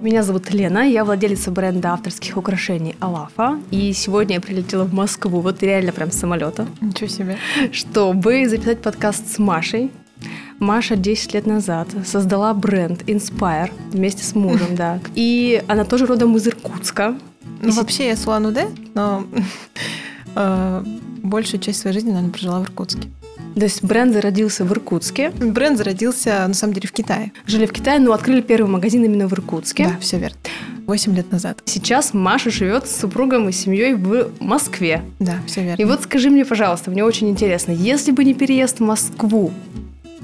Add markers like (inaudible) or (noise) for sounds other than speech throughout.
Меня зовут Лена, я владелица бренда авторских украшений Алафа. И сегодня я прилетела в Москву, вот реально прям с самолета. Ничего себе. Чтобы записать подкаст с Машей. Маша 10 лет назад создала бренд Inspire вместе с мужем, (laughs) да. И она тоже родом из Иркутска. Ну, и вообще я с Улан-Удэ, но (laughs) э, большую часть своей жизни, наверное, прожила в Иркутске. То есть бренд зародился в Иркутске. Бренд зародился, на самом деле, в Китае. Жили в Китае, но открыли первый магазин именно в Иркутске. Да, все верно. Восемь лет назад. Сейчас Маша живет с супругом и семьей в Москве. Да, все верно. И вот скажи мне, пожалуйста, мне очень интересно, если бы не переезд в Москву,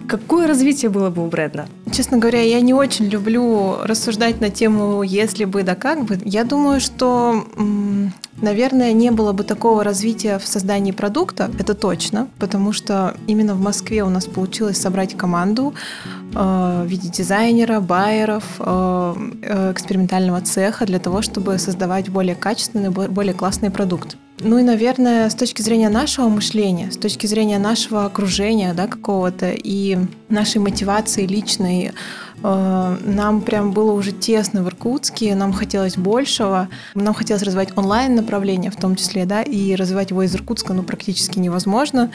Какое развитие было бы у бренда? Честно говоря, я не очень люблю рассуждать на тему «если бы, да как бы». Я думаю, что, наверное, не было бы такого развития в создании продукта, это точно, потому что именно в Москве у нас получилось собрать команду э, в виде дизайнера, байеров, э, э, экспериментального цеха для того, чтобы создавать более качественный, более классный продукт. Ну и, наверное, с точки зрения нашего мышления, с точки зрения нашего окружения, да, какого-то и нашей мотивации личной, э, нам прям было уже тесно в Иркутске, нам хотелось большего, нам хотелось развивать онлайн направление в том числе, да, и развивать его из Иркутска, ну, практически невозможно,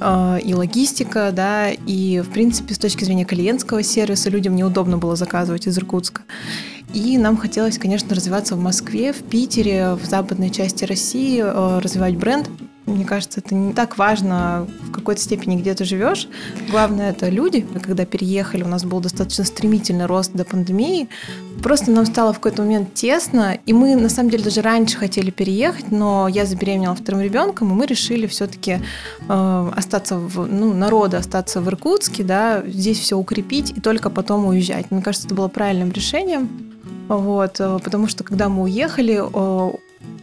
э, и логистика, да, и, в принципе, с точки зрения клиентского сервиса людям неудобно было заказывать из Иркутска. И нам хотелось, конечно, развиваться в Москве, в Питере, в западной части России, э, развивать бренд. Мне кажется, это не так важно в какой-то степени, где ты живешь. Главное, это люди. Когда переехали, у нас был достаточно стремительный рост до пандемии. Просто нам стало в какой-то момент тесно, и мы, на самом деле, даже раньше хотели переехать, но я забеременела вторым ребенком, и мы решили все-таки э, остаться в, ну, народа, остаться в Иркутске, да, здесь все укрепить и только потом уезжать. Мне кажется, это было правильным решением. Вот, э, потому что когда мы уехали,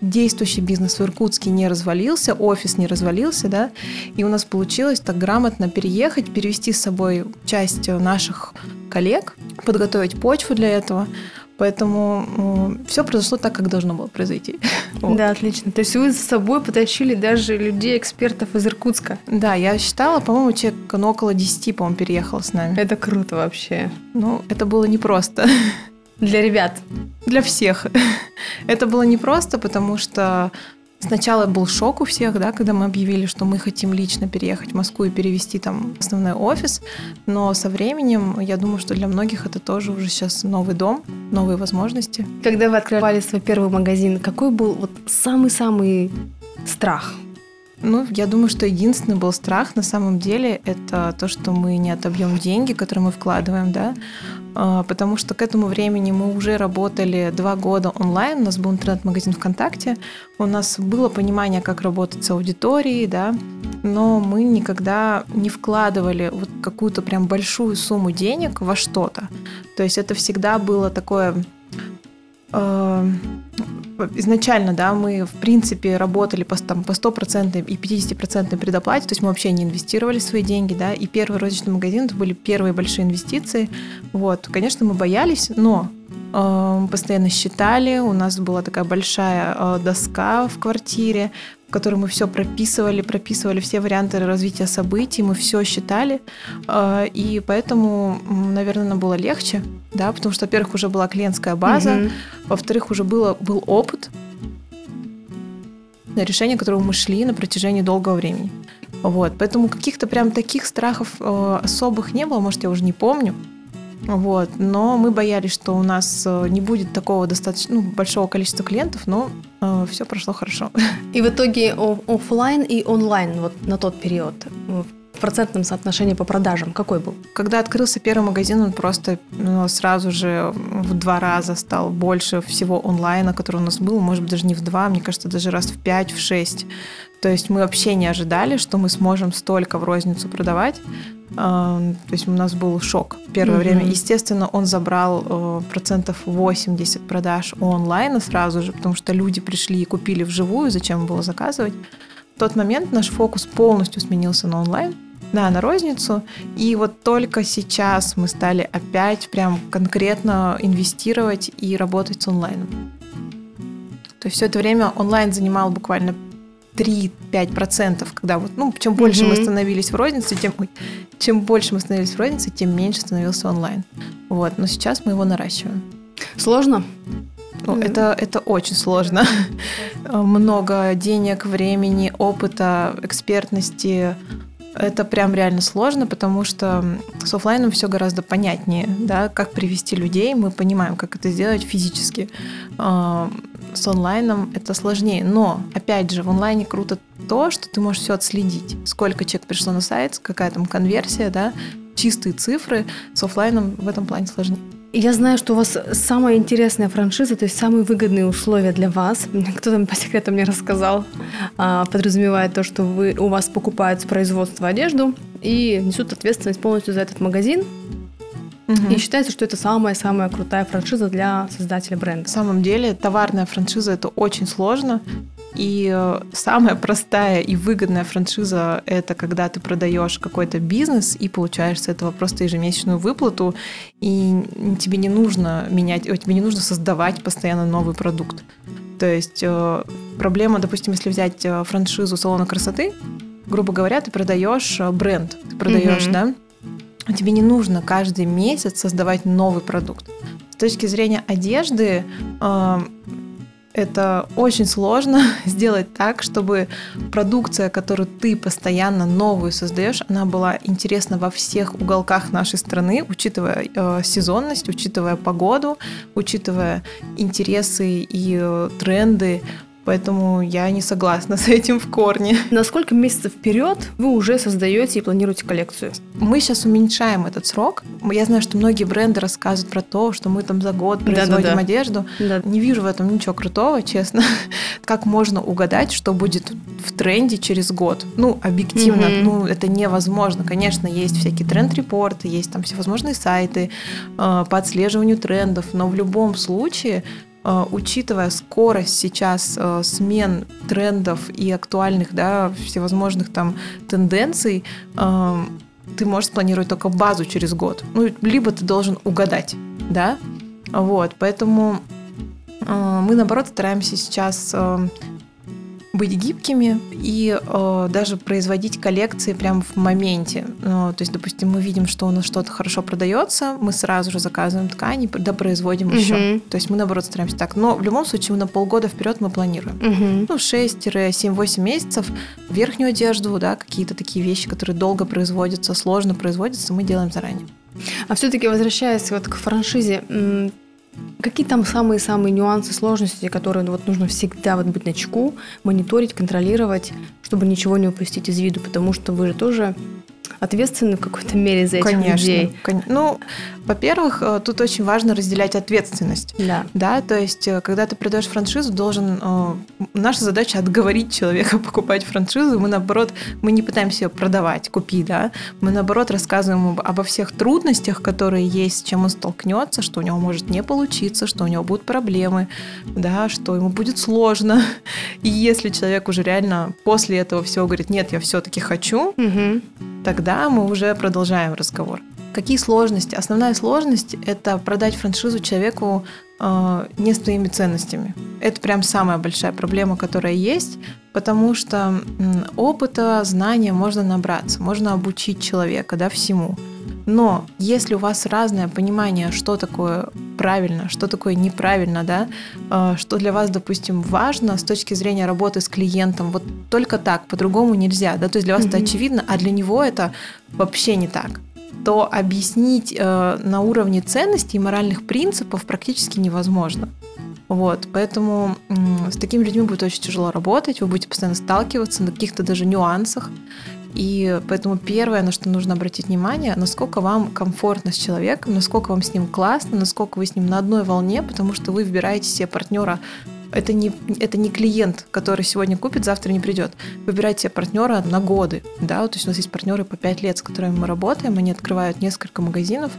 действующий бизнес в Иркутске не развалился, офис не развалился, да, и у нас получилось так грамотно переехать, перевести с собой часть наших коллег, подготовить почву для этого. Поэтому все произошло так, как должно было произойти. (laughs) Вот. Да, отлично. То есть вы с собой потащили даже людей, экспертов из Иркутска. Да, я считала, по-моему, человек ну, около 10, по-моему, переехал с нами. Это круто вообще. Ну, это было непросто. (laughs) Для ребят. Для всех. (laughs) Это было непросто, потому что Сначала был шок у всех, да, когда мы объявили, что мы хотим лично переехать в Москву и перевести там основной офис, но со временем, я думаю, что для многих это тоже уже сейчас новый дом, новые возможности. Когда вы открывали свой первый магазин, какой был вот самый-самый страх? Ну, я думаю, что единственный был страх на самом деле это то, что мы не отобьем деньги, которые мы вкладываем, да, потому что к этому времени мы уже работали два года онлайн, у нас был интернет-магазин ВКонтакте, у нас было понимание, как работать с аудиторией, да, но мы никогда не вкладывали вот какую-то прям большую сумму денег во что-то. То есть это всегда было такое э, изначально, да, мы, в принципе, работали по, там, по 100% и 50% предоплате, то есть мы вообще не инвестировали свои деньги, да, и первый розничный магазин, это были первые большие инвестиции, вот, конечно, мы боялись, но э, постоянно считали, у нас была такая большая э, доска в квартире, которой мы все прописывали, прописывали все варианты развития событий, мы все считали, э, и поэтому, наверное, нам было легче, да, потому что, во-первых, уже была клиентская база, mm-hmm. во-вторых, уже было, был опыт, на решение, которого мы шли на протяжении долгого времени. Вот, поэтому каких-то прям таких страхов э, особых не было, может, я уже не помню. Вот, но мы боялись, что у нас э, не будет такого достаточно ну, большого количества клиентов, но э, все прошло хорошо. И в итоге офлайн и онлайн вот на тот период процентном соотношении по продажам какой был? Когда открылся первый магазин, он просто ну, сразу же в два раза стал больше всего онлайна, который у нас был, может быть, даже не в два, мне кажется, даже раз в пять, в шесть. То есть мы вообще не ожидали, что мы сможем столько в розницу продавать. А, то есть у нас был шок первое mm-hmm. время. Естественно, он забрал э, процентов 80 продаж онлайна сразу же, потому что люди пришли и купили вживую, зачем было заказывать. В тот момент наш фокус полностью сменился на онлайн. Да, на розницу. И вот только сейчас мы стали опять прям конкретно инвестировать и работать с онлайном. То есть все это время онлайн занимал буквально 3-5%, когда вот, ну, чем больше мы становились в рознице, тем, чем больше мы становились в рознице, тем меньше становился онлайн. Вот, но сейчас мы его наращиваем. Сложно? Ну, это, это очень сложно. (laughs) Много денег, времени, опыта, экспертности. Это прям реально сложно, потому что с офлайном все гораздо понятнее, да, как привести людей, мы понимаем, как это сделать физически. С онлайном это сложнее, но опять же в онлайне круто то, что ты можешь все отследить, сколько человек пришло на сайт, какая там конверсия, да, чистые цифры. С офлайном в этом плане сложнее. Я знаю, что у вас самая интересная франшиза, то есть самые выгодные условия для вас. (laughs) Кто там по секрету мне рассказал, а, подразумевает то, что вы, у вас покупают с производства одежду и несут ответственность полностью за этот магазин. Угу. И считается, что это самая-самая крутая франшиза для создателя бренда. На самом деле, товарная франшиза это очень сложно. И э, самая простая и выгодная франшиза – это когда ты продаешь какой-то бизнес и получаешь с этого просто ежемесячную выплату, и тебе не нужно менять, тебе не нужно создавать постоянно новый продукт. То есть э, проблема, допустим, если взять э, франшизу салона красоты, грубо говоря, ты продаешь бренд, ты продаешь, mm-hmm. да, тебе не нужно каждый месяц создавать новый продукт. С точки зрения одежды, э, это очень сложно (laughs) сделать так, чтобы продукция, которую ты постоянно новую создаешь, она была интересна во всех уголках нашей страны, учитывая э, сезонность, учитывая погоду, учитывая интересы и э, тренды Поэтому я не согласна (laughs) с этим в корне. На сколько месяцев вперед вы уже создаете и планируете коллекцию? Мы сейчас уменьшаем этот срок. Я знаю, что многие бренды рассказывают про то, что мы там за год производим Да-да-да. одежду. Да. Не вижу в этом ничего крутого, честно. (laughs) Как можно угадать, что будет в тренде через год? Ну, объективно, mm-hmm. ну, это невозможно. Конечно, есть всякие тренд-репорты, есть там всевозможные сайты э, по отслеживанию трендов, но в любом случае учитывая скорость сейчас э, смен трендов и актуальных, да, всевозможных там тенденций, э, ты можешь спланировать только базу через год. Ну, либо ты должен угадать, да, вот, поэтому мы, наоборот, стараемся сейчас быть гибкими и э, даже производить коллекции прямо в моменте. Ну, то есть, допустим, мы видим, что у нас что-то хорошо продается, мы сразу же заказываем ткани, допроизводим угу. еще. То есть мы, наоборот, стараемся так. Но в любом случае на полгода вперед мы планируем. Угу. Ну, 6-7-8 месяцев верхнюю одежду, да, какие-то такие вещи, которые долго производятся, сложно производятся, мы делаем заранее. А все-таки возвращаясь вот к франшизе, Какие там самые-самые нюансы, сложности, которые вот нужно всегда вот быть на чеку, мониторить, контролировать, чтобы ничего не упустить из виду, потому что вы же тоже ответственны в какой-то мере за этих конечно, людей. Конечно. Ну, во-первых, э, тут очень важно разделять ответственность. Да. Да, то есть, э, когда ты продаешь франшизу, должен... Э, наша задача отговорить человека (laughs) покупать франшизу. Мы, наоборот, мы не пытаемся ее продавать, купи, да. Мы, наоборот, рассказываем обо всех трудностях, которые есть, с чем он столкнется, что у него может не получиться, что у него будут проблемы, да, что ему будет сложно. (laughs) И если человек уже реально после этого всего говорит, нет, я все-таки хочу, угу. Тогда мы уже продолжаем разговор. Какие сложности? Основная сложность – это продать франшизу человеку э, не с твоими ценностями. Это прям самая большая проблема, которая есть, потому что э, опыта, знания можно набраться, можно обучить человека да, всему. Но если у вас разное понимание, что такое правильно, что такое неправильно, да, э, что для вас, допустим, важно с точки зрения работы с клиентом, вот только так, по-другому нельзя, да, то есть для вас mm-hmm. это очевидно, а для него это вообще не так то объяснить э, на уровне ценностей и моральных принципов практически невозможно. Вот, поэтому э, с такими людьми будет очень тяжело работать, вы будете постоянно сталкиваться на каких-то даже нюансах. И поэтому первое, на что нужно обратить внимание, насколько вам комфортно с человеком, насколько вам с ним классно, насколько вы с ним на одной волне, потому что вы выбираете себе партнера это не, это не клиент, который сегодня купит, завтра не придет. Выбирайте партнера на годы. Да? То есть у нас есть партнеры по 5 лет, с которыми мы работаем, они открывают несколько магазинов,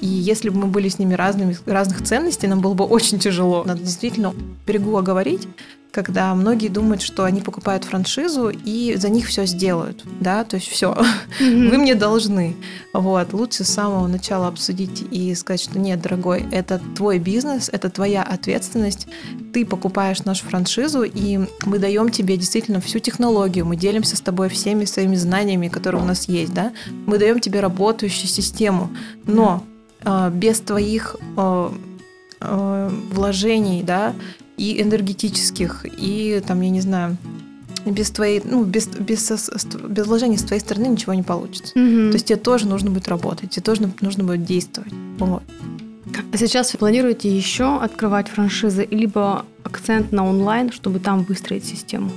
и если бы мы были с ними разными, разных ценностей, нам было бы очень тяжело. Надо действительно берегу оговорить, когда многие думают, что они покупают франшизу и за них все сделают, да, то есть все, вы мне должны. Вот, лучше с самого начала обсудить и сказать, что нет, дорогой, это твой бизнес, это твоя ответственность, ты покупаешь нашу франшизу, и мы даем тебе действительно всю технологию, мы делимся с тобой всеми своими знаниями, которые у нас есть, да, мы даем тебе работающую систему, но э, без твоих э, э, вложений, да, и энергетических, и там, я не знаю, без твоей, ну, без, без, без вложений с твоей стороны ничего не получится. Мгм. То есть тебе тоже нужно будет работать, тебе тоже нужно будет действовать. Вот. А сейчас вы планируете еще открывать франшизы, либо акцент на онлайн, чтобы там выстроить систему?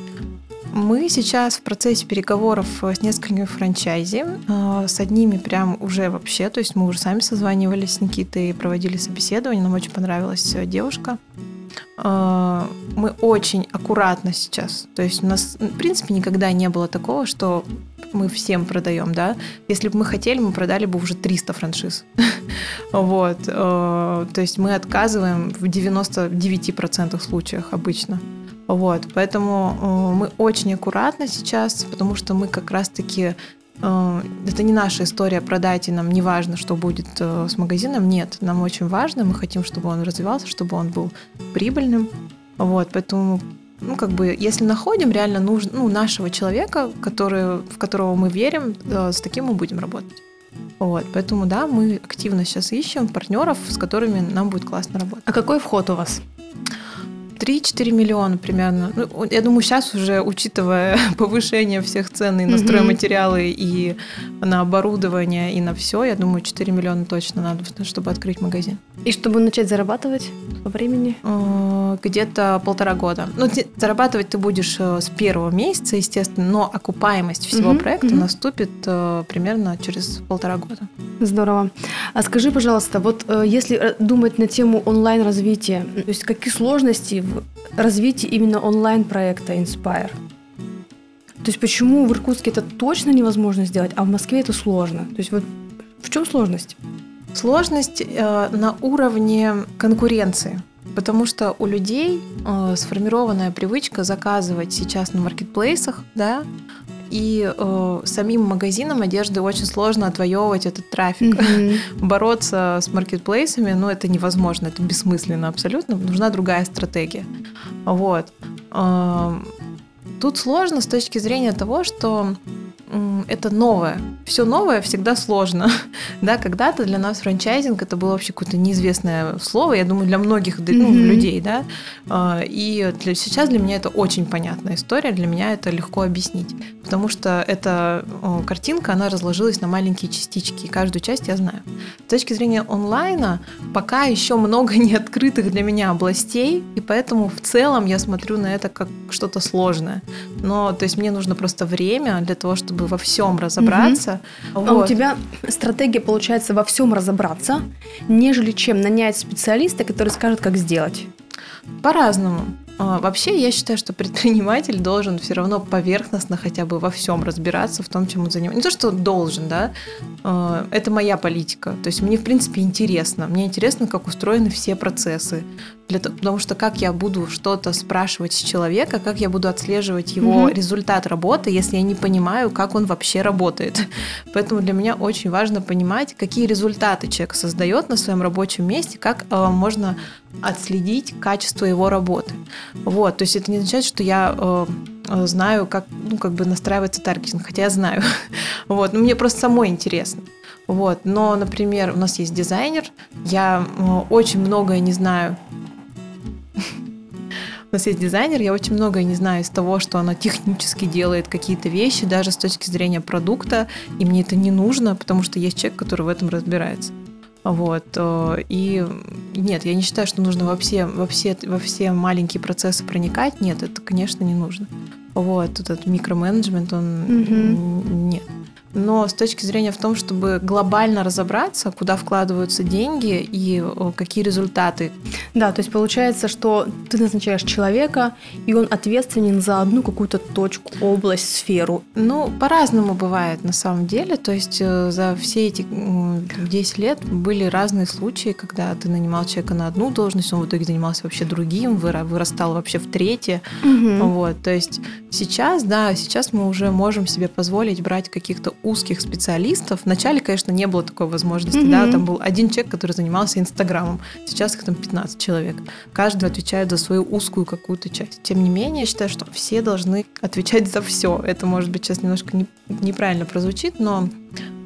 Мы сейчас в процессе переговоров э, с несколькими франчайзи, э, с одними прям уже вообще, то есть мы уже сами созванивались с Никитой и проводили собеседование, нам очень понравилась э, девушка. Мы очень аккуратно сейчас, то есть у нас, в принципе, никогда не было такого, что мы всем продаем, да. Если бы мы хотели, мы продали бы уже 300 франшиз. (laughs) Вот. э, То есть мы отказываем в 99% случаях обычно. Вот, поэтому э, мы очень аккуратно сейчас, потому что мы как раз-таки это не наша история продать, и нам не важно, что будет э, с магазином. Нет, нам очень важно, мы хотим, чтобы он развивался, чтобы он был прибыльным. Вот, поэтому, ну, как бы, если находим реально нужно, ну, нашего человека, который, в которого мы верим, э, с таким мы будем работать. Вот, поэтому, да, мы активно сейчас ищем партнеров, с которыми нам будет классно работать. А какой вход у вас? 3-4 миллиона примерно. Ну, я думаю, сейчас уже, учитывая (laughs) повышение всех цен и на стройматериалы, и на оборудование, и на все, я думаю, 4 миллиона точно надо, чтобы открыть магазин. И чтобы начать зарабатывать по времени? Э, Где-то полтора года. Ну, зарабатывать ты будешь э, с первого месяца, естественно, но окупаемость всего Мгм, проекта мгм. наступит э, примерно через полтора года. Здорово. А скажи, пожалуйста, вот если думать на тему онлайн-развития, то есть какие сложности развитии именно онлайн-проекта Inspire? То есть почему в Иркутске это точно невозможно сделать, а в Москве это сложно? То есть вот в чем сложность? Сложность э, на уровне конкуренции. Потому что у людей э, сформированная привычка заказывать сейчас на маркетплейсах, да, и э, самим магазинам одежды очень сложно отвоевывать этот трафик. Мгм. (laughs) Бороться с маркетплейсами, ну, это невозможно, это бессмысленно абсолютно. Нужна другая стратегия. Вот. Эм, Тут сложно с точки зрения того, что это новое. Все новое всегда сложно. (laughs) Да, когда-то для нас франчайзинг это было вообще какое-то неизвестное слово, я думаю, для многих ну, Мгм. людей, да. А, И для- сейчас для меня это очень понятная история, для меня это легко объяснить. Потому что эта картинка, она разложилась на маленькие частички, и каждую часть я знаю. С точки зрения онлайна пока еще много (laughs) неоткрытых для меня областей, и поэтому в целом я смотрю на это как что-то сложное. Но, то есть мне нужно просто время для того, чтобы во всем разобраться. А у Вот. тебя стратегия получается во всем разобраться, нежели чем нанять специалиста, который скажет, как сделать. По-разному. А, Вообще, я считаю, что предприниматель должен все равно поверхностно хотя бы во всем разбираться, в том, чем он занимается. Не то, что он должен, да, а, это моя политика. То есть мне, в принципе, интересно. Мне интересно, как устроены все процессы. Для потому что как я буду что-то спрашивать с человека, как я буду отслеживать его Мгм. результат работы, если я не понимаю, как он вообще работает. (laughs) Поэтому для меня очень важно понимать, какие результаты человек создает на своем рабочем месте, как э, можно отследить качество его работы. Вот, то есть это не означает, что я э, э, знаю, как, ну, как бы настраивается таргетинг, хотя я знаю. (laughs) Вот, но мне просто самой интересно. Вот, но, например, у нас есть дизайнер, я э, очень многое не знаю. У нас есть дизайнер, я очень многое не знаю из того, что она технически делает какие-то вещи, даже с точки зрения продукта, и мне это не нужно, потому что есть человек, который в этом разбирается. Вот. э, И нет, я не считаю, что нужно во все, во все, во все маленькие процессы проникать. Нет, это, конечно, не нужно. Вот, этот микроменеджмент, он м, нет. Но с точки зрения в том, чтобы глобально разобраться, куда вкладываются деньги и какие результаты. Да, то есть получается, что ты назначаешь человека, и он ответственен за одну какую-то точку, область, сферу. Ну, по-разному бывает на самом деле. То есть э, за все эти 10 лет были разные случаи, когда ты нанимал человека на одну должность, он в итоге занимался вообще другим, вырастал вообще в третье. Угу. Вот, то есть сейчас, да, сейчас мы уже можем себе позволить брать каких-то узких специалистов. Вначале, конечно, не было такой возможности, угу. да, там был один человек, который занимался Инстаграмом, сейчас их там 15 человек. Каждый отвечает за свою узкую какую-то часть. Тем не менее, я считаю, что все должны отвечать за все. Это, может быть, сейчас немножко не, неправильно прозвучит, но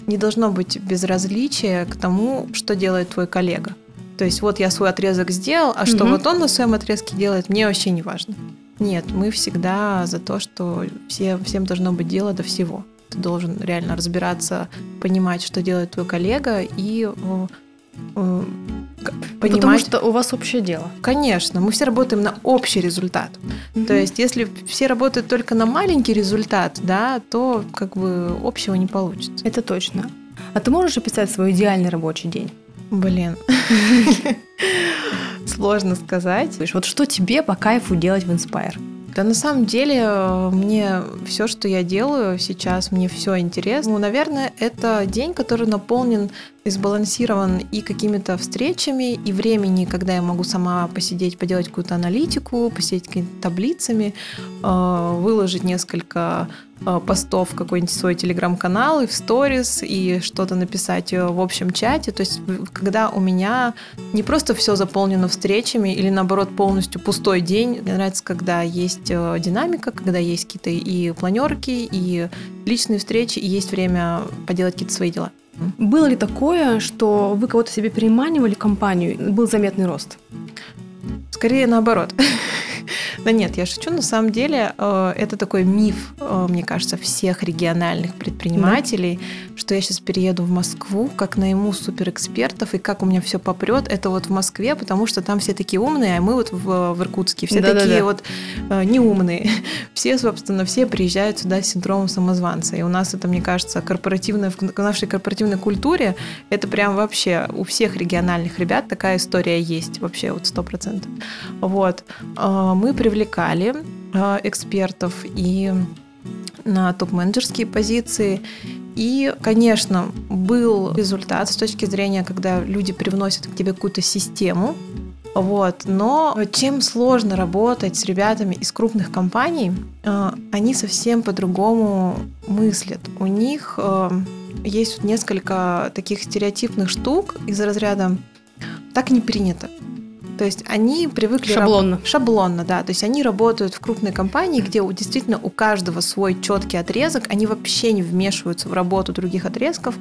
не должно быть безразличия к тому, что делает твой коллега. То есть вот я свой отрезок сделал, а что угу. вот он на своем отрезке делает, мне вообще не важно. Нет, мы всегда за то, что все, всем должно быть дело до всего. Ты должен реально разбираться, понимать, что делает твой коллега, и э, э, понимать... Потому что у вас общее дело. Конечно, мы все работаем на общий результат. Угу. То есть, если все работают только на маленький результат, да, то как бы общего не получится. Это точно. А ты можешь описать свой идеальный рабочий день? Блин. (laughs) Сложно сказать. Вот что тебе по кайфу делать в Inspire? Да на самом деле э, мне все, что я делаю сейчас, мне все интересно. Ну, наверное, это день, который наполнен и сбалансирован и какими-то встречами, и времени, когда я могу сама посидеть, поделать какую-то аналитику, посидеть какими-то таблицами, э, выложить несколько э, постов в какой-нибудь свой телеграм-канал и в сторис, и что-то написать в общем чате. То есть, когда у меня не просто все заполнено встречами или наоборот полностью пустой день. Мне нравится, когда есть э, динамика, когда есть какие-то и планерки, и личные встречи, и есть время поделать какие-то свои дела. Было ли такое, что вы кого-то себе переманивали компанию, был заметный рост? Скорее наоборот. (laughs) Да нет, я шучу. На самом деле э, это такой миф, э, мне кажется, всех региональных предпринимателей, да. что я сейчас перееду в Москву, как найму суперэкспертов, и как у меня все попрет. Это вот в Москве, потому что там все такие умные, а мы вот в, в Иркутске все да, такие да, вот э, неумные. (laughs) Все, собственно, все приезжают сюда с синдромом самозванца. И у нас это, мне кажется, корпоративная, в нашей корпоративной культуре это прям вообще у всех региональных ребят такая история есть вообще вот сто процентов. Вот. Мы привлекали э, экспертов и на топ-менеджерские позиции. И, конечно, был результат с точки зрения, когда люди привносят к тебе какую-то систему, вот. Но чем сложно работать с ребятами из крупных компаний, э, они совсем по-другому мыслят. У них есть несколько таких стереотипных штук из разряда «так не принято». То есть они привыкли... Шаблонно. Раб... Шаблонно, да. То есть они работают в крупной компании, где действительно у каждого свой четкий отрезок, они вообще не вмешиваются в работу других отрезков,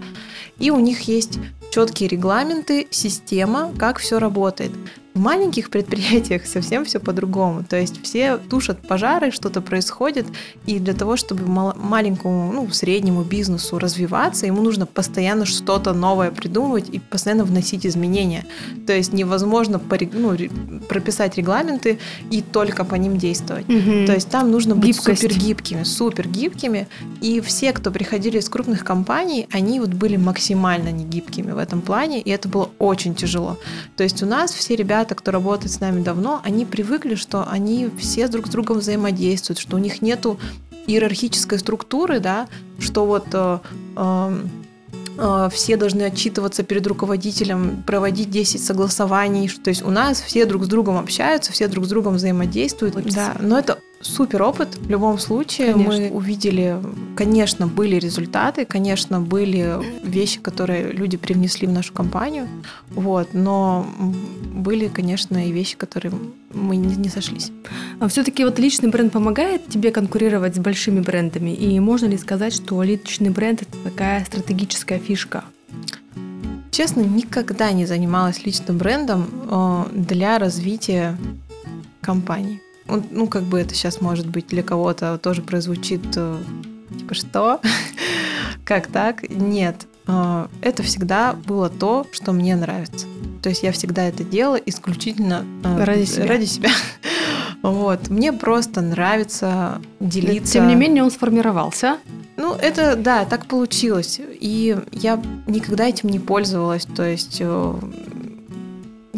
и у них есть четкие регламенты, система, как все работает. В маленьких предприятиях совсем все по-другому. То есть все тушат пожары, что-то происходит, и для того, чтобы маленькому, ну, среднему бизнесу развиваться, ему нужно постоянно что-то новое придумывать и постоянно вносить изменения. То есть невозможно ну, прописать регламенты и только по ним действовать. Угу. То есть там нужно быть Гибкость. супер гибкими, супер гибкими. И все, кто приходили из крупных компаний, они вот были максимально негибкими в этом плане, и это было очень тяжело. То есть у нас все ребята ребята, кто работает с нами давно, они привыкли, что они все друг с другом взаимодействуют, что у них нету иерархической структуры, да, что вот э, э, э все должны отчитываться перед руководителем, проводить 10 согласований. То есть у нас все друг с другом общаются, все друг с другом взаимодействуют. Да, но это супер опыт. В любом случае конечно. мы увидели, конечно, были результаты, конечно, были вещи, которые люди привнесли в нашу компанию, вот, но были, конечно, и вещи, которые мы не, не сошлись. А все-таки вот личный бренд помогает тебе конкурировать с большими брендами? И можно ли сказать, что личный бренд это такая стратегическая фишка? Честно, никогда не занималась личным брендом э, для развития компании ну, как бы это сейчас, может быть, для кого-то тоже прозвучит, э, типа, что? (laughs) как так? Нет. Э, это всегда было то, что мне нравится. То есть я всегда это делала исключительно э, ради себя. Ради себя. (laughs) Вот. Мне просто нравится делиться. Тем не менее, он сформировался. Ну, это, да, так получилось. И я никогда этим не пользовалась. То есть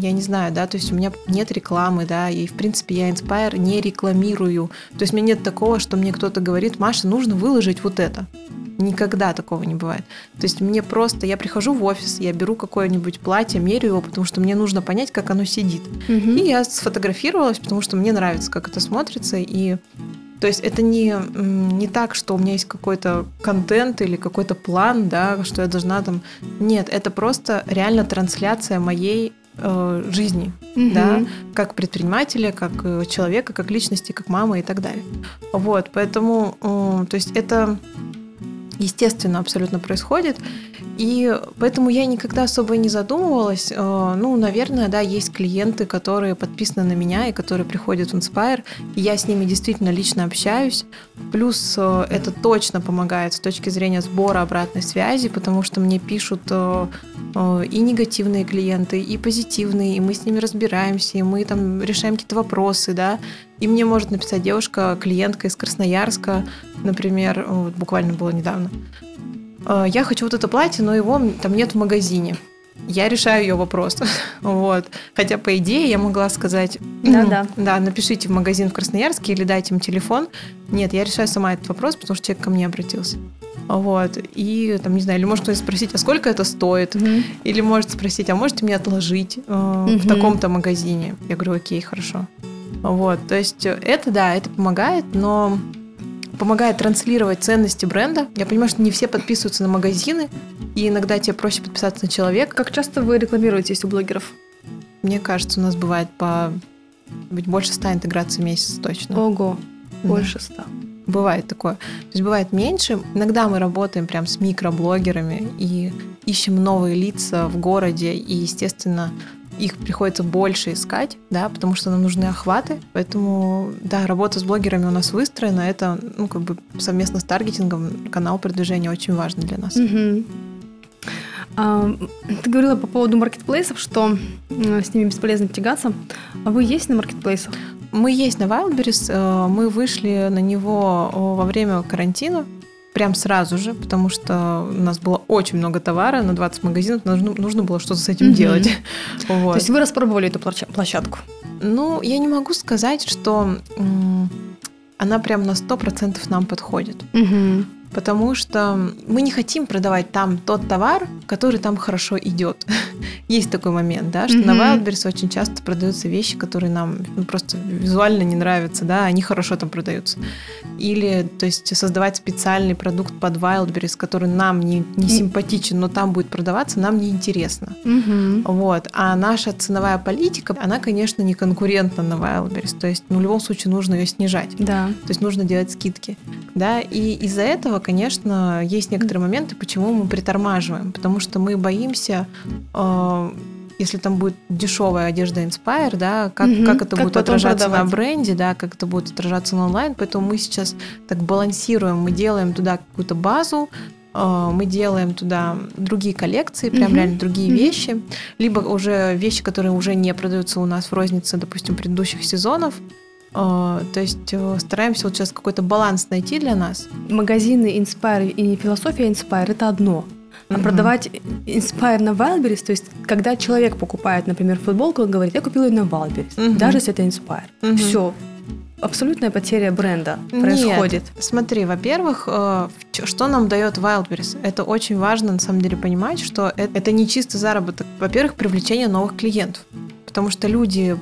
я не знаю, да, то есть у меня нет рекламы, да, и, в принципе, я Inspire не рекламирую. То есть у меня нет такого, что мне кто-то говорит, Маша, нужно выложить вот это. Никогда такого не бывает. То есть мне просто, я прихожу в офис, я беру какое-нибудь платье, мерю его, потому что мне нужно понять, как оно сидит. Мгм. И я сфотографировалась, потому что мне нравится, как это смотрится, и то есть это не, не так, что у меня есть какой-то контент или какой-то план, да, что я должна там... Нет, это просто реально трансляция моей э, жизни, Мгм. да, как предпринимателя, как э, человека, как личности, как мамы и так далее. Вот, поэтому, э, то есть это естественно абсолютно происходит. И поэтому я никогда особо не задумывалась. Э, Ну, наверное, да, есть клиенты, которые подписаны на меня и которые приходят в Inspire, и я с ними действительно лично общаюсь. Плюс э, это точно помогает с точки зрения сбора обратной связи, потому что мне пишут э, и негативные клиенты, и позитивные, и мы с ними разбираемся, и мы там решаем какие-то вопросы, да. И мне может написать девушка, клиентка из Красноярска, например, вот буквально было недавно. «Э, Я хочу вот это платье, но его там нет в магазине. Я решаю ее вопрос. (laughs) Вот. Хотя, по идее, я могла сказать, Да-да. да, напишите в магазин в Красноярске или дайте им телефон. Нет, я решаю сама этот вопрос, потому что человек ко мне обратился. Вот. И, там, не знаю, или может кто-то спросить, а сколько это стоит? Мгм. Или может спросить, а можете мне отложить э, в Мгм. таком-то магазине? Я говорю, окей, хорошо. Вот, то есть э, это, да, это помогает, но помогает транслировать ценности бренда. Я понимаю, что не все подписываются на магазины, и иногда тебе проще подписаться на человека. Как часто вы рекламируетесь у блогеров? Мне кажется, у нас бывает по быть больше ста интеграций в месяц точно. Ого, Да. больше ста. Бывает такое. То есть бывает меньше. Иногда мы работаем прям с микроблогерами и ищем новые лица в городе, и, естественно, их приходится больше искать, да, потому что нам нужны охваты. Поэтому, да, работа с блогерами у нас выстроена. Это, ну, как бы совместно с таргетингом канал продвижения очень важный для нас. А, Ты говорила по поводу маркетплейсов, что м, с ними бесполезно тягаться. А вы есть на маркетплейсах? Мы есть на Wildberries, э, мы вышли на него э, во время карантина, прям сразу же, потому что у нас было очень много товара на 20 магазинов, нужно, нужно было что-то с этим Мгм. делать. (laughs) Вот. То есть вы распробовали эту площа- площадку? Ну, я не могу сказать, что м, она прям на 100% нам подходит. Мгм. Потому что мы не хотим продавать там тот товар, который там хорошо идет. (laughs) Есть такой момент, да, что на Мгм. Wildberries очень часто продаются вещи, которые нам ну, просто визуально не нравятся, да, они хорошо там продаются. Или, то есть, создавать специальный продукт под Wildberries, который нам не, не симпатичен, но там будет продаваться, нам не интересно. Мгм. Вот. А наша ценовая политика, она, конечно, не конкурентна на Wildberries. То есть, ну, в любом случае нужно ее снижать. Да. То есть нужно делать скидки. Да, и из-за этого, конечно, есть некоторые моменты, почему мы притормаживаем. Потому что мы боимся, э, если там будет дешевая одежда Inspire, да, как, Мгм. как это Как будет отражаться продавать. на бренде, да, как это будет отражаться на онлайн. Поэтому мы сейчас так балансируем, мы делаем туда какую-то базу, э, мы делаем туда другие коллекции, прям Мгм. реально другие Мгм. вещи, либо уже вещи, которые уже не продаются у нас в рознице, допустим, предыдущих сезонов. Э, То есть э, стараемся вот сейчас какой-то баланс найти для нас. Магазины Inspire и философия Inspire – это одно. А Мгм. продавать Inspire на Wildberries, то есть когда человек покупает, например, футболку, он говорит, я купил ее на Wildberries, Мгм. даже если это Inspire. Мгм. Все. Абсолютная потеря бренда Нет. происходит. Смотри, во-первых, э, что нам дает Wildberries? Это очень важно, на самом деле, понимать, что это не чисто заработок. Во-первых, привлечение новых клиентов. Потому что люди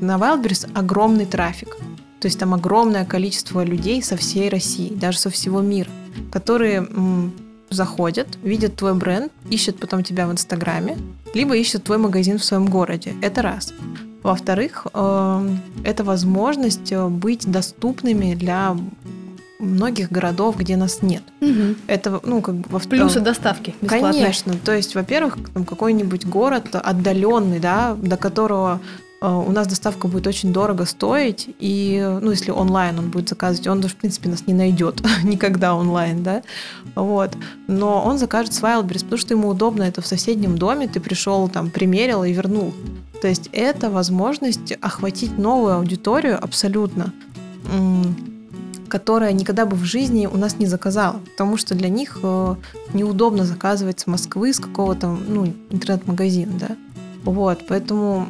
на Wildberries огромный трафик. То есть там огромное количество людей со всей России, даже со всего мира, которые заходят, видят твой бренд, ищут потом тебя в Инстаграме, либо ищут твой магазин в своем городе. Это раз. Во-вторых, э, это возможность э, быть доступными для многих городов, где нас нет. Мгм. Это, ну, как бы... во- Плюсы доставки бесплатной. Конечно. То есть, во-первых, какой-нибудь город отдаленный, да, до которого у нас доставка будет очень дорого стоить, и, ну, если онлайн он будет заказывать, он даже, в принципе, нас не найдет (laughs) никогда онлайн, да, вот. Но он закажет с Wildberries, потому что ему удобно, это в соседнем доме, ты пришел, там, примерил и вернул. То есть это возможность охватить новую аудиторию абсолютно, которая никогда бы в жизни у нас не заказала, потому что для них э, неудобно заказывать с Москвы, с какого-то ну, интернет-магазина, да. Вот, поэтому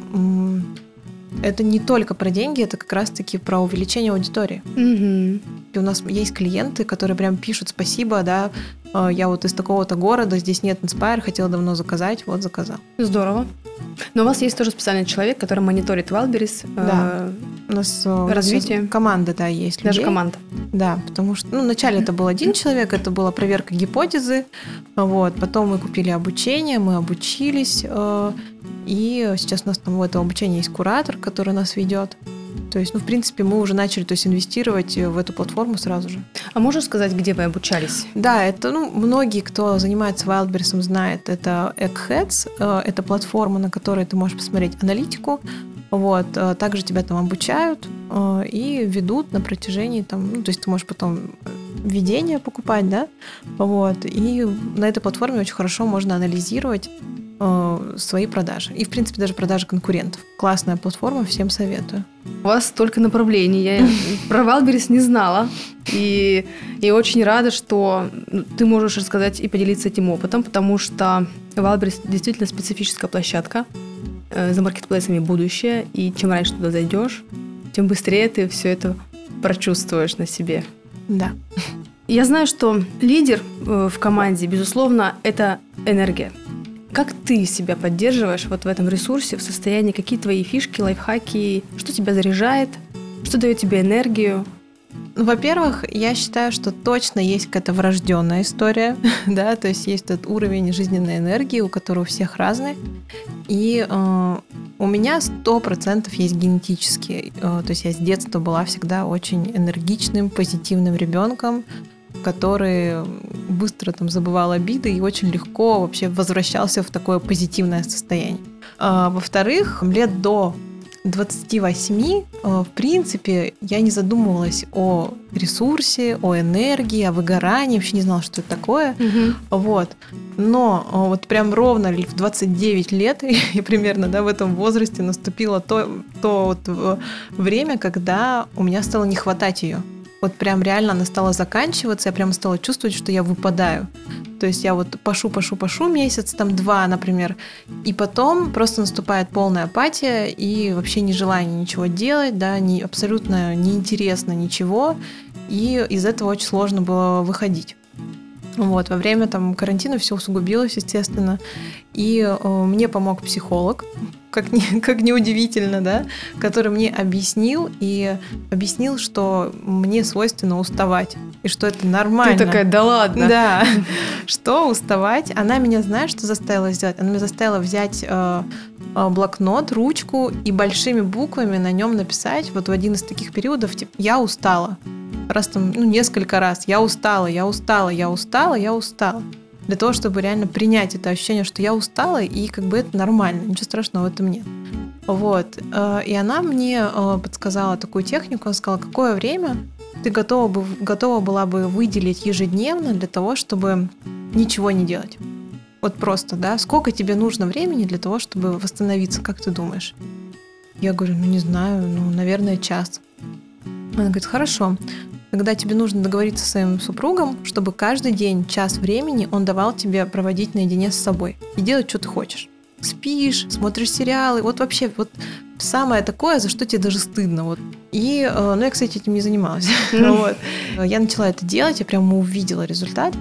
это не только про деньги, это как раз-таки про увеличение аудитории. Угу. И у нас есть клиенты, которые прям пишут спасибо, да, я вот из такого-то города, здесь нет Inspire, хотела давно заказать, вот заказал. Здорово. Но у вас есть тоже специальный человек, который мониторит Wildberries. Э, да. У нас э, развитие. команда, да, есть. Даже людей. команда. Да, потому что, ну, вначале это был один человек, это была проверка гипотезы, вот, потом мы купили обучение, мы обучились, и сейчас у нас там в этом обучении есть куратор, который нас ведет. То есть, ну, в принципе, мы уже начали то есть, инвестировать в эту платформу сразу же. А можешь сказать, где вы обучались? Да, это, ну, многие, кто занимается Wildberries, знает, это Eggheads, э, это платформа, на которой ты можешь посмотреть аналитику, вот, э, также тебя там обучают э, и ведут на протяжении там, ну, то есть ты можешь потом ведение покупать, да, вот, и на этой платформе очень хорошо можно анализировать Э, свои продажи. И, в принципе, даже продажи конкурентов. Классная платформа, всем советую. У вас столько направлений. Я про Валберис не знала. И я очень рада, что ну, ты можешь рассказать и поделиться этим опытом, потому что Валберис действительно специфическая площадка. Э, за маркетплейсами будущее. И чем раньше туда зайдешь, тем быстрее ты все это прочувствуешь на себе. Да. Я знаю, что лидер э, в команде, безусловно, это энергия. Как ты себя поддерживаешь вот в этом ресурсе, в состоянии, какие твои фишки, лайфхаки, что тебя заряжает, что дает тебе энергию? Ну, во-первых, я считаю, что точно есть какая-то врожденная история, (laughs) да, то есть есть этот уровень жизненной энергии, у которого у всех разный. И э, у меня сто процентов есть генетический. Э, то есть я с детства была всегда очень энергичным, позитивным ребенком который быстро там забывал обиды и очень легко вообще возвращался в такое позитивное состояние. А, во-вторых, лет до 28, а, в принципе, я не задумывалась о ресурсе, о энергии, о выгорании, вообще не знала, что это такое. Угу. Вот. Но а, вот прям ровно в 29 лет, (laughs) и примерно да, в этом возрасте наступило то, то вот время, когда у меня стало не хватать ее вот прям реально она стала заканчиваться, я прям стала чувствовать, что я выпадаю. То есть я вот пошу, пошу, пошу месяц, там два, например, и потом просто наступает полная апатия и вообще нежелание ничего делать, да, не, абсолютно неинтересно ничего, и из этого очень сложно было выходить. Вот, во время там карантина все усугубилось, естественно. И э, мне помог психолог, как ни, (laughs) как неудивительно, да, который мне объяснил и объяснил, что мне свойственно уставать и что это нормально. Ты такая, да ладно. Да, (laughs) что уставать. Она меня, знаешь, что заставила сделать? Она меня заставила взять э, э, блокнот, ручку и большими буквами на нем написать вот в один из таких периодов, типа, я устала раз там, ну, несколько раз. Я устала, я устала, я устала, я устала. Для того, чтобы реально принять это ощущение, что я устала, и как бы это нормально, ничего страшного в этом нет. Вот. Э, и она мне э, подсказала такую технику, она сказала, какое время ты готова, бы, готова была бы выделить ежедневно для того, чтобы ничего не делать. Вот просто, да, сколько тебе нужно времени для того, чтобы восстановиться, как ты думаешь? Я говорю, ну не знаю, ну, наверное, час. Она говорит, хорошо, когда тебе нужно договориться с своим супругом, чтобы каждый день, час времени он давал тебе проводить наедине с собой и делать, что ты хочешь. Спишь, смотришь сериалы, вот вообще вот самое такое, за что тебе даже стыдно. Вот. И, э, ну, я, кстати, этим не занималась. (laughs) (laughs) вот. Я начала это делать, я прямо увидела результат.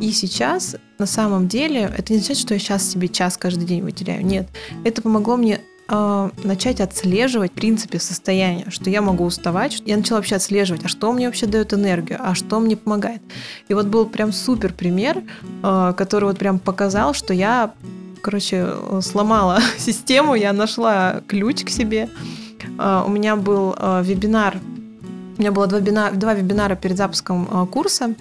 И сейчас, на самом деле, это не значит, что я сейчас себе час каждый день выделяю. Нет. Это помогло мне э, начать отслеживать, в принципе, состояние, что я могу уставать. Я начала вообще отслеживать, а что мне вообще дает энергию, а что мне помогает. И вот был прям супер пример, э, который вот прям показал, что я, короче, сломала (laughs) систему, я нашла ключ к себе. Э, у меня был э, вебинар у меня было два, вебинара, два вебинара перед запуском э, курса.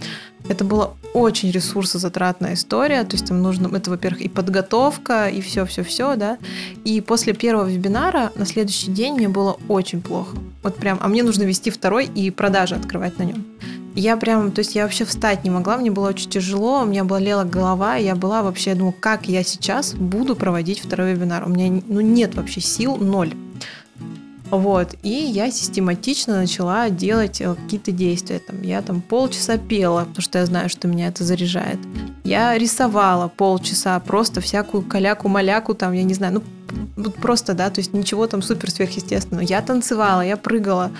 Это была очень ресурсозатратная история, то есть там нужно, это, во-первых, и подготовка, и все-все-все, да. И после первого вебинара на следующий день мне было очень плохо. Вот прям, а мне нужно вести второй и продажи открывать на нем. Я прям, то есть я вообще встать не могла, мне было очень тяжело, у меня болела голова, я была вообще, я думала, как я сейчас буду проводить второй вебинар. У меня, ну, нет вообще сил, ноль. Вот. И я систематично начала делать э, какие-то действия. Там, я там полчаса пела, потому что я знаю, что меня это заряжает. Я рисовала полчаса, просто всякую каляку-маляку, там, я не знаю, ну, вот просто, да, то есть ничего там супер сверхъестественного. Я танцевала, я прыгала,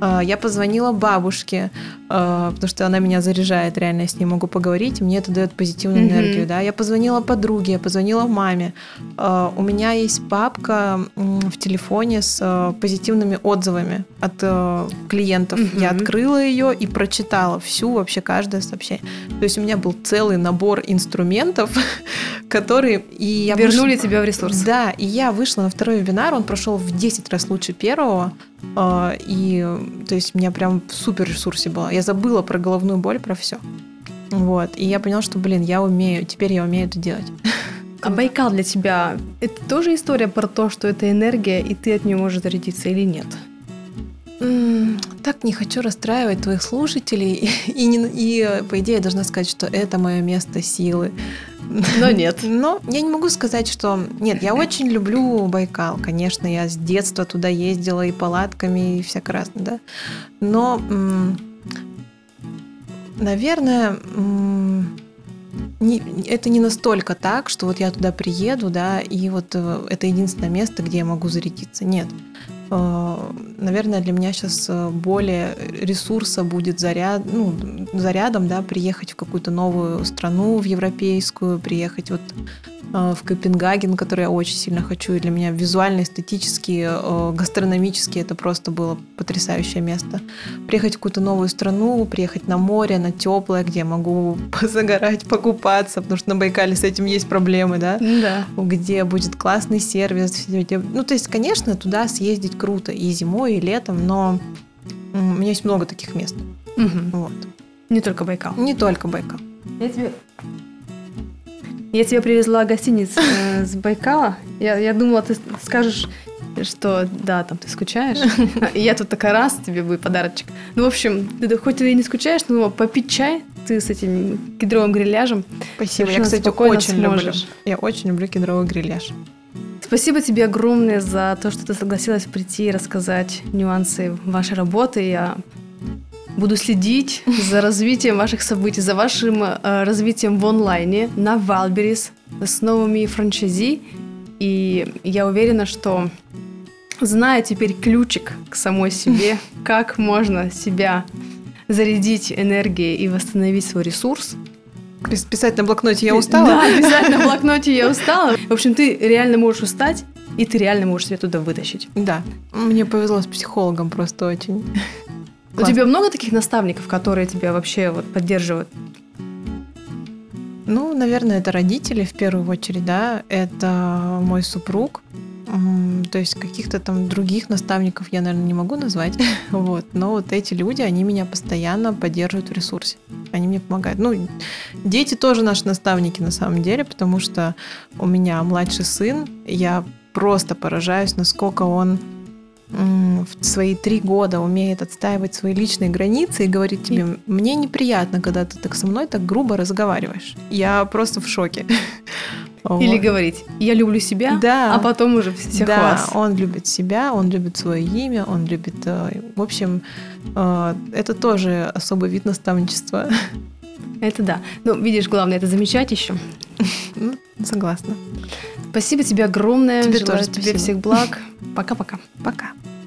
э, я позвонила бабушке, э, потому что она меня заряжает, реально я с ней могу поговорить, мне это дает позитивную mm-hmm. энергию, да. Я позвонила подруге, я позвонила маме. Э, у меня есть папка в телефоне с позитивными отзывами от клиентов. Mm-hmm. Я открыла ее и прочитала всю вообще каждое сообщение. То есть у меня был целый набор инструментов, (laughs) которые и я вернули вышла... тебя в ресурс. Да, и я вышла на второй вебинар, он прошел в 10 раз лучше первого. А, и то есть у меня прям в супер ресурсе было. Я забыла про головную боль, про все. Вот. И я поняла, что, блин, я умею, теперь я умею это делать. А Байкал для тебя это тоже история про то, что это энергия, и ты от нее можешь зарядиться или нет? Так не хочу расстраивать твоих слушателей. (laughs) И, и, и по идее, я должна сказать, что это мое место силы. Но нет. (laughs) Но я не могу сказать, что... Нет, я очень люблю Байкал. Конечно, я с детства туда ездила и палатками, и всяко разно, да. Но, наверное, не, это не настолько так, что вот я туда приеду, да, и вот э, это единственное место, где я могу зарядиться. Нет. Э, наверное, для меня сейчас э, более ресурса будет заряд, ну, зарядом, да, приехать в какую-то новую страну, в европейскую, приехать вот в Копенгаген, который я очень сильно хочу. И для меня визуально, эстетически, э, гастрономически это просто было потрясающее место. Приехать в какую-то новую страну, приехать на море, на теплое, где я могу (laughs) позагорать, покупаться, потому что на Байкале с этим есть проблемы, да? Да. Где будет классный сервис. Ну, то есть, конечно, туда съездить круто и зимой, и летом, но у меня есть много таких мест. Угу. Вот. Не только Байкал. Не только Байкал. Я тебе я тебе привезла гостиниц э, с Байкала. Я, я думала, ты скажешь, что да, там ты скучаешь. (laughs) И я тут такая раз, тебе будет подарочек. Ну, в общем, ты хоть ты и не скучаешь, но попить чай ты с этим кедровым гриляжем. Спасибо. Я, кстати, очень люблю. Я очень люблю кедровый гриляж. Спасибо тебе огромное за то, что ты согласилась прийти и рассказать нюансы вашей работы. Я Буду следить за развитием ваших событий, за вашим э, развитием в онлайне на Валберис с новыми франчайзи. И я уверена, что зная теперь ключик к самой себе, (laughs) как можно себя зарядить энергией и восстановить свой ресурс, Писать на блокноте «я устала»? Да, писать на (laughs) блокноте «я устала». В общем, ты реально можешь устать, и ты реально можешь себя туда вытащить. Да. Мне повезло с психологом просто очень. Класс. У тебя много таких наставников, которые тебя вообще вот поддерживают? Ну, наверное, это родители в первую очередь, да, это мой супруг, то есть каких-то там других наставников я, наверное, не могу назвать, (laughs) вот, но вот эти люди, они меня постоянно поддерживают в ресурсе, они мне помогают. Ну, дети тоже наши наставники на самом деле, потому что у меня младший сын, я просто поражаюсь, насколько он в свои три года умеет отстаивать свои личные границы и говорит тебе, мне неприятно, когда ты так со мной так грубо разговариваешь. Я просто в шоке. (laughs) Или вот. говорить, я люблю себя, да. а потом уже всех да, вас. он любит себя, он любит свое имя, он любит... Э, в общем, э, это тоже особый вид наставничества. Это да. Ну, видишь, главное это замечать еще. (laughs) Ну, согласна. Спасибо тебе огромное. Тебе Желаю тоже тебе всех благ. Пока-пока. Пока. -пока. Пока.